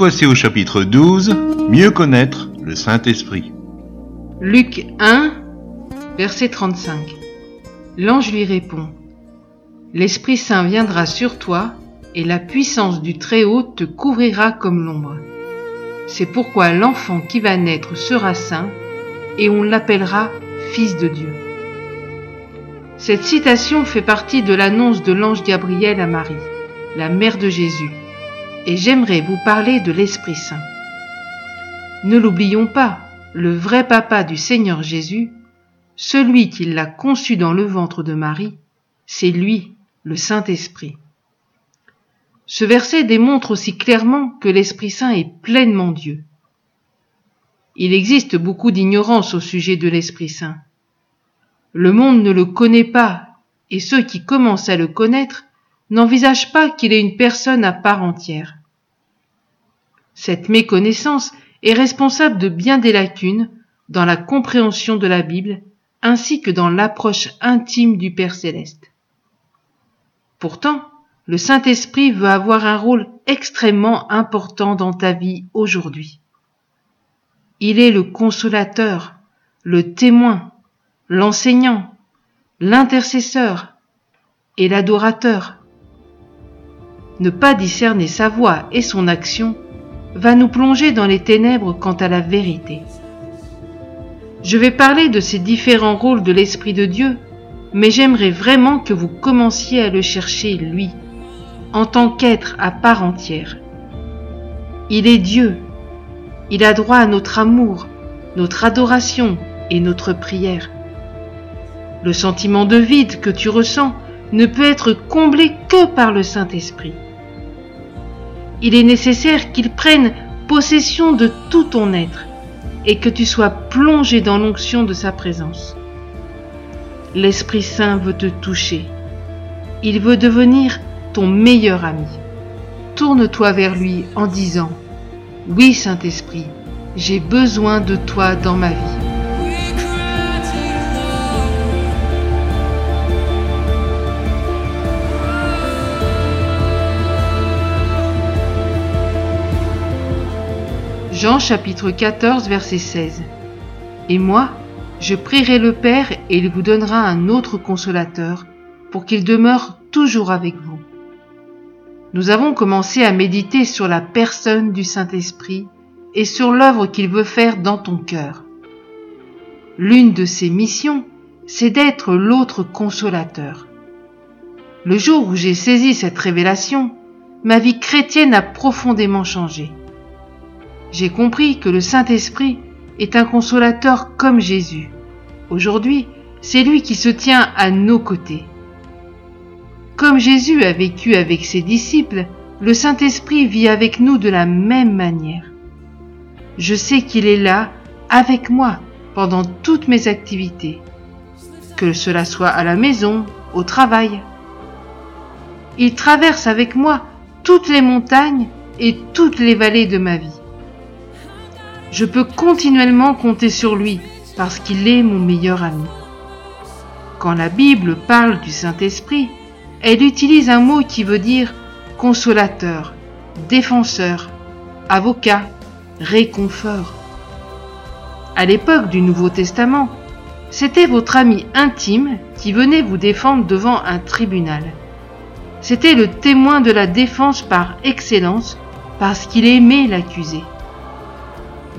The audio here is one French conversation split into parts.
voici au chapitre 12, Mieux connaître le Saint-Esprit. Luc 1, verset 35. L'ange lui répond, L'Esprit Saint viendra sur toi, et la puissance du Très-Haut te couvrira comme l'ombre. C'est pourquoi l'enfant qui va naître sera saint, et on l'appellera Fils de Dieu. Cette citation fait partie de l'annonce de l'ange Gabriel à Marie, la mère de Jésus, et j'aimerais vous parler de l'Esprit Saint. Ne l'oublions pas, le vrai papa du Seigneur Jésus, celui qui l'a conçu dans le ventre de Marie, c'est lui, le Saint-Esprit. Ce verset démontre aussi clairement que l'Esprit Saint est pleinement Dieu. Il existe beaucoup d'ignorance au sujet de l'Esprit Saint. Le monde ne le connaît pas, et ceux qui commencent à le connaître n'envisagent pas qu'il est une personne à part entière. Cette méconnaissance est responsable de bien des lacunes dans la compréhension de la Bible ainsi que dans l'approche intime du Père céleste. Pourtant, le Saint-Esprit veut avoir un rôle extrêmement important dans ta vie aujourd'hui. Il est le consolateur, le témoin, l'enseignant, l'intercesseur et l'adorateur. Ne pas discerner sa voix et son action va nous plonger dans les ténèbres quant à la vérité. Je vais parler de ces différents rôles de l'Esprit de Dieu, mais j'aimerais vraiment que vous commenciez à le chercher, lui, en tant qu'être à part entière. Il est Dieu. Il a droit à notre amour, notre adoration et notre prière. Le sentiment de vide que tu ressens ne peut être comblé que par le Saint-Esprit. Il est nécessaire qu'il prenne possession de tout ton être et que tu sois plongé dans l'onction de sa présence. L'Esprit Saint veut te toucher. Il veut devenir ton meilleur ami. Tourne-toi vers lui en disant, Oui Saint-Esprit, j'ai besoin de toi dans ma vie. Jean chapitre 14 verset 16. Et moi, je prierai le Père et il vous donnera un autre consolateur pour qu'il demeure toujours avec vous. Nous avons commencé à méditer sur la personne du Saint-Esprit et sur l'œuvre qu'il veut faire dans ton cœur. L'une de ses missions, c'est d'être l'autre consolateur. Le jour où j'ai saisi cette révélation, ma vie chrétienne a profondément changé j'ai compris que le Saint-Esprit est un consolateur comme Jésus. Aujourd'hui, c'est lui qui se tient à nos côtés. Comme Jésus a vécu avec ses disciples, le Saint-Esprit vit avec nous de la même manière. Je sais qu'il est là, avec moi, pendant toutes mes activités, que cela soit à la maison, au travail. Il traverse avec moi toutes les montagnes et toutes les vallées de ma vie. Je peux continuellement compter sur lui parce qu'il est mon meilleur ami. Quand la Bible parle du Saint-Esprit, elle utilise un mot qui veut dire consolateur, défenseur, avocat, réconfort. À l'époque du Nouveau Testament, c'était votre ami intime qui venait vous défendre devant un tribunal. C'était le témoin de la défense par excellence parce qu'il aimait l'accusé.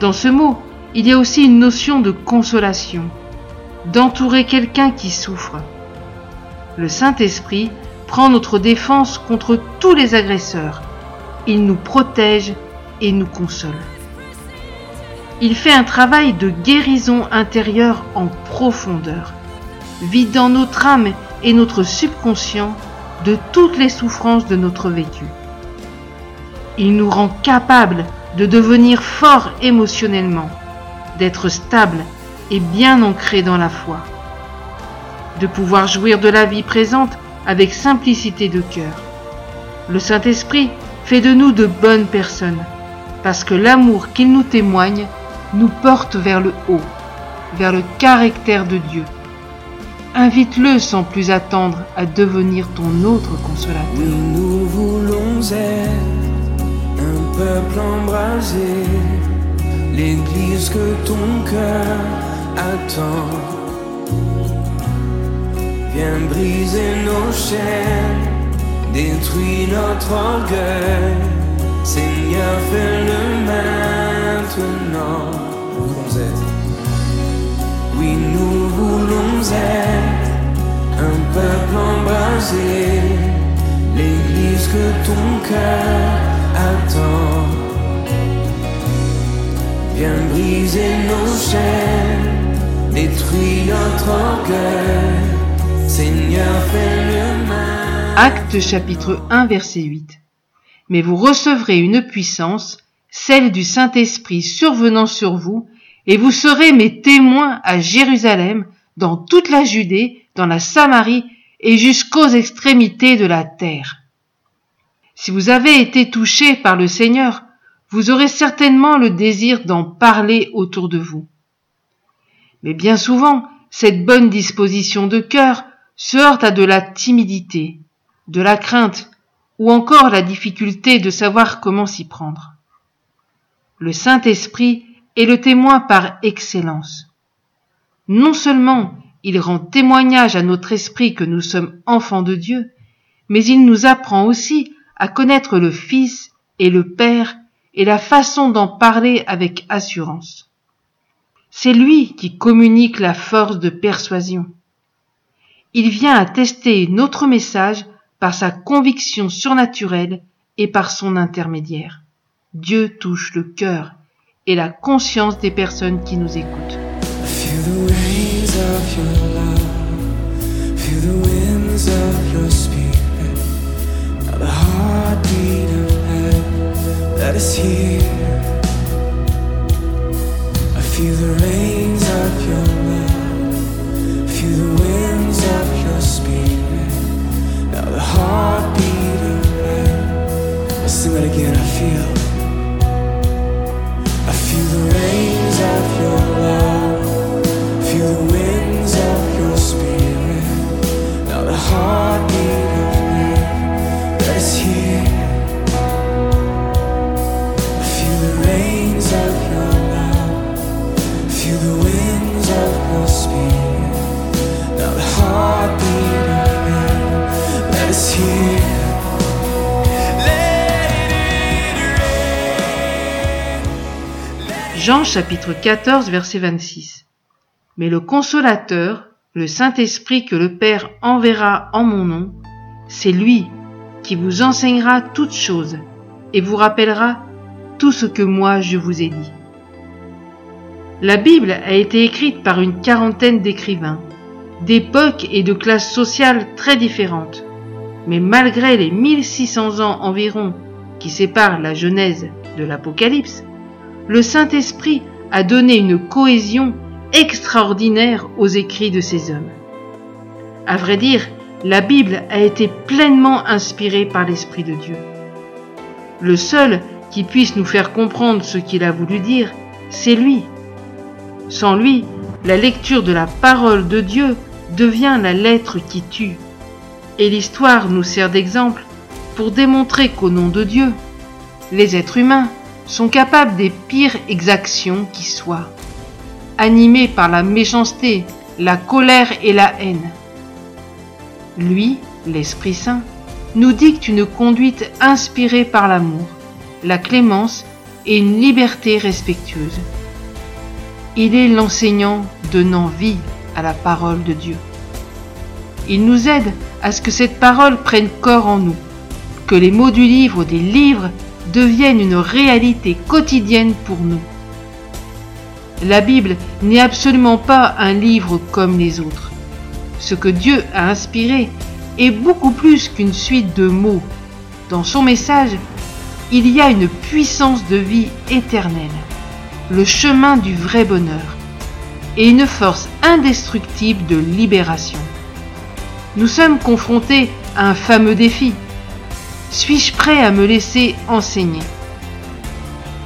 Dans ce mot, il y a aussi une notion de consolation, d'entourer quelqu'un qui souffre. Le Saint-Esprit prend notre défense contre tous les agresseurs. Il nous protège et nous console. Il fait un travail de guérison intérieure en profondeur, vidant notre âme et notre subconscient de toutes les souffrances de notre vécu. Il nous rend capables de devenir fort émotionnellement, d'être stable et bien ancré dans la foi, de pouvoir jouir de la vie présente avec simplicité de cœur. Le Saint-Esprit fait de nous de bonnes personnes, parce que l'amour qu'il nous témoigne nous porte vers le haut, vers le caractère de Dieu. Invite-le sans plus attendre à devenir ton autre consolateur. nous voulons être peuple embrasé, l'église que ton cœur attend. Viens briser nos chaînes, détruis notre orgueil. Seigneur, fais-le maintenant. Nous voulons être. Oui, nous voulons être un peuple embrasé, l'église que ton cœur attend. Viens briser nos notre. Seigneur, fais-le mal. Acte chapitre 1 verset 8. Mais vous recevrez une puissance, celle du Saint-Esprit survenant sur vous, et vous serez mes témoins à Jérusalem, dans toute la Judée, dans la Samarie et jusqu'aux extrémités de la terre. Si vous avez été touché par le Seigneur, vous aurez certainement le désir d'en parler autour de vous. Mais bien souvent, cette bonne disposition de cœur se heurte à de la timidité, de la crainte, ou encore la difficulté de savoir comment s'y prendre. Le Saint-Esprit est le témoin par excellence. Non seulement il rend témoignage à notre esprit que nous sommes enfants de Dieu, mais il nous apprend aussi à connaître le Fils et le Père et la façon d'en parler avec assurance. C'est lui qui communique la force de persuasion. Il vient attester notre message par sa conviction surnaturelle et par son intermédiaire. Dieu touche le cœur et la conscience des personnes qui nous écoutent. Heartbeat of heaven that is here. I feel the rains of your love. Feel the winds of your spirit. Now the heartbeat of heaven. Let's sing it again. I feel. Jean chapitre 14 verset 26. Mais le consolateur, le Saint-Esprit que le Père enverra en mon nom, c'est lui qui vous enseignera toutes choses et vous rappellera tout ce que moi je vous ai dit. La Bible a été écrite par une quarantaine d'écrivains, d'époques et de classes sociales très différentes. Mais malgré les 1600 ans environ qui séparent la Genèse de l'Apocalypse, le Saint-Esprit a donné une cohésion extraordinaire aux écrits de ces hommes. À vrai dire, la Bible a été pleinement inspirée par l'Esprit de Dieu. Le seul qui puisse nous faire comprendre ce qu'il a voulu dire, c'est lui. Sans lui, la lecture de la parole de Dieu devient la lettre qui tue. Et l'histoire nous sert d'exemple pour démontrer qu'au nom de Dieu, les êtres humains sont capables des pires exactions qui soient, animés par la méchanceté, la colère et la haine. Lui, l'Esprit Saint, nous dicte une conduite inspirée par l'amour, la clémence et une liberté respectueuse. Il est l'enseignant donnant vie à la parole de Dieu. Il nous aide à ce que cette parole prenne corps en nous, que les mots du livre des livres deviennent une réalité quotidienne pour nous. La Bible n'est absolument pas un livre comme les autres. Ce que Dieu a inspiré est beaucoup plus qu'une suite de mots. Dans son message, il y a une puissance de vie éternelle, le chemin du vrai bonheur, et une force indestructible de libération. Nous sommes confrontés à un fameux défi. Suis-je prêt à me laisser enseigner?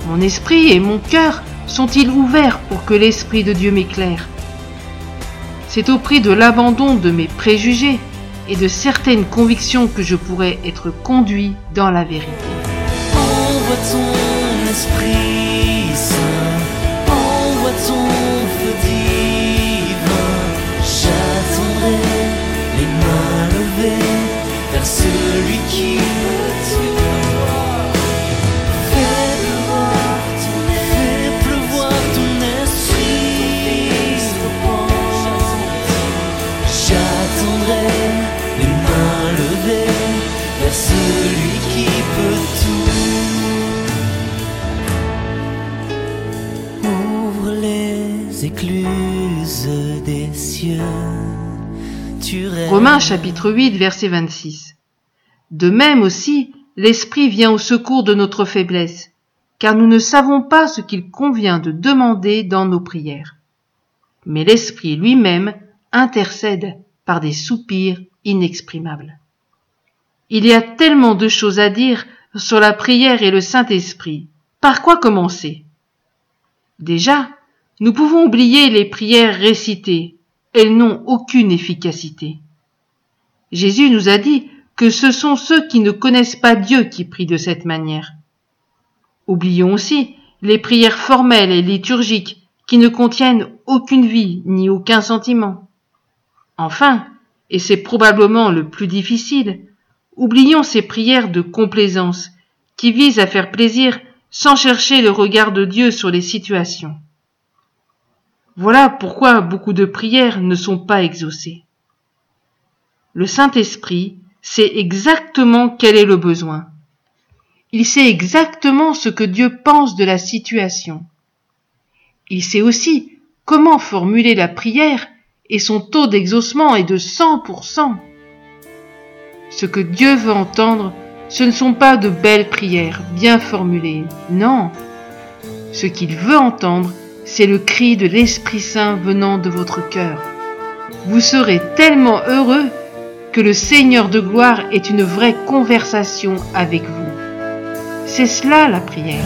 Mon esprit et mon cœur sont-ils ouverts pour que l'Esprit de Dieu m'éclaire? C'est au prix de l'abandon de mes préjugés et de certaines convictions que je pourrais être conduit dans la vérité. Chapitre 8 verset 26. De même aussi, l'Esprit vient au secours de notre faiblesse, car nous ne savons pas ce qu'il convient de demander dans nos prières. Mais l'Esprit lui-même intercède par des soupirs inexprimables. Il y a tellement de choses à dire sur la prière et le Saint-Esprit. Par quoi commencer? Déjà, nous pouvons oublier les prières récitées. Elles n'ont aucune efficacité. Jésus nous a dit que ce sont ceux qui ne connaissent pas Dieu qui prient de cette manière. Oublions aussi les prières formelles et liturgiques qui ne contiennent aucune vie ni aucun sentiment. Enfin, et c'est probablement le plus difficile, oublions ces prières de complaisance qui visent à faire plaisir sans chercher le regard de Dieu sur les situations. Voilà pourquoi beaucoup de prières ne sont pas exaucées. Le Saint-Esprit sait exactement quel est le besoin. Il sait exactement ce que Dieu pense de la situation. Il sait aussi comment formuler la prière et son taux d'exaucement est de 100%. Ce que Dieu veut entendre, ce ne sont pas de belles prières bien formulées, non. Ce qu'il veut entendre, c'est le cri de l'Esprit Saint venant de votre cœur. Vous serez tellement heureux que le Seigneur de gloire est une vraie conversation avec vous. C'est cela la prière.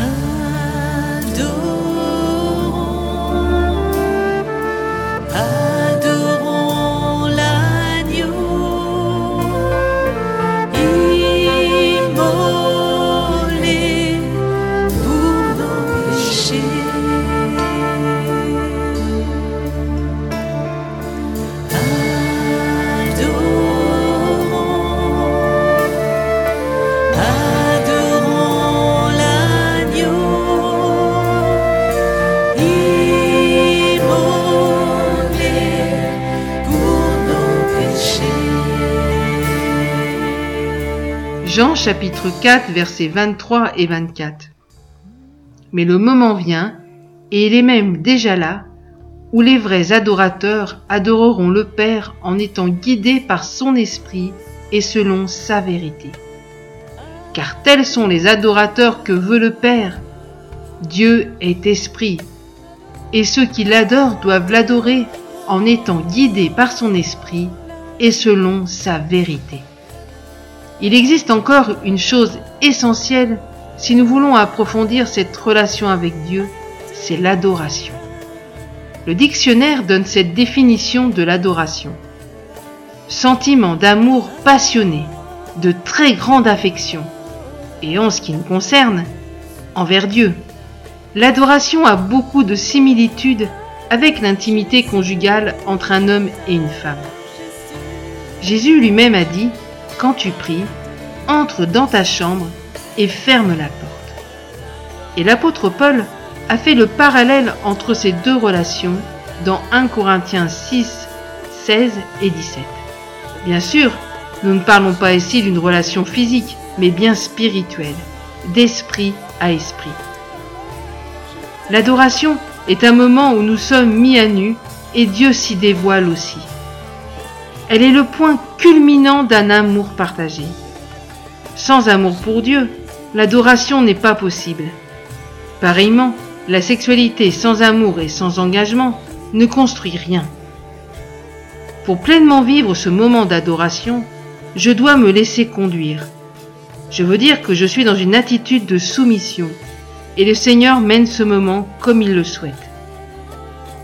Jean chapitre 4 versets 23 et 24. Mais le moment vient, et il est même déjà là, où les vrais adorateurs adoreront le Père en étant guidés par son esprit et selon sa vérité. Car tels sont les adorateurs que veut le Père. Dieu est esprit, et ceux qui l'adorent doivent l'adorer en étant guidés par son esprit et selon sa vérité. Il existe encore une chose essentielle si nous voulons approfondir cette relation avec Dieu, c'est l'adoration. Le dictionnaire donne cette définition de l'adoration. Sentiment d'amour passionné, de très grande affection, et en ce qui nous concerne, envers Dieu. L'adoration a beaucoup de similitudes avec l'intimité conjugale entre un homme et une femme. Jésus lui-même a dit, quand tu pries, entre dans ta chambre et ferme la porte. Et l'apôtre Paul a fait le parallèle entre ces deux relations dans 1 Corinthiens 6, 16 et 17. Bien sûr, nous ne parlons pas ici d'une relation physique, mais bien spirituelle, d'esprit à esprit. L'adoration est un moment où nous sommes mis à nu et Dieu s'y dévoile aussi. Elle est le point culminant d'un amour partagé. Sans amour pour Dieu, l'adoration n'est pas possible. Pareillement, la sexualité sans amour et sans engagement ne construit rien. Pour pleinement vivre ce moment d'adoration, je dois me laisser conduire. Je veux dire que je suis dans une attitude de soumission et le Seigneur mène ce moment comme il le souhaite.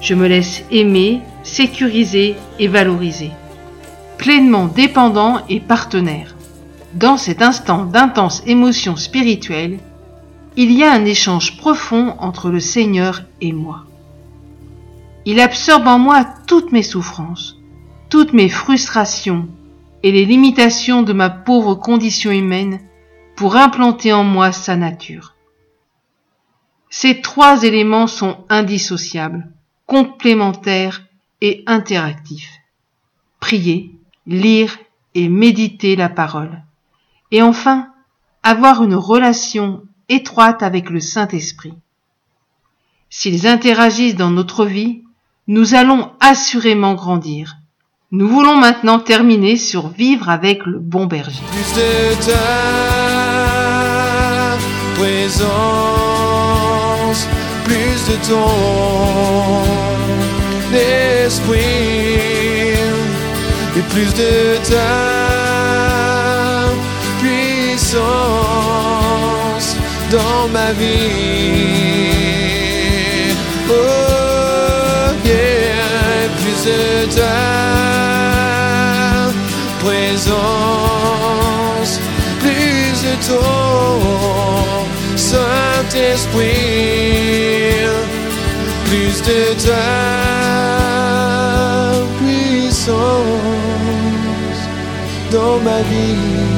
Je me laisse aimer, sécuriser et valoriser, pleinement dépendant et partenaire. Dans cet instant d'intense émotion spirituelle, il y a un échange profond entre le Seigneur et moi. Il absorbe en moi toutes mes souffrances, toutes mes frustrations et les limitations de ma pauvre condition humaine pour implanter en moi sa nature. Ces trois éléments sont indissociables, complémentaires et interactifs. Prier, lire et méditer la parole. Et enfin, avoir une relation étroite avec le Saint-Esprit. S'ils interagissent dans notre vie, nous allons assurément grandir. Nous voulons maintenant terminer sur vivre avec le bon berger. Plus de ta puissance dans ma vie. Oh, yeah, plus de ta présence, plus de ton Saint-Esprit, plus de ta dans ma vie.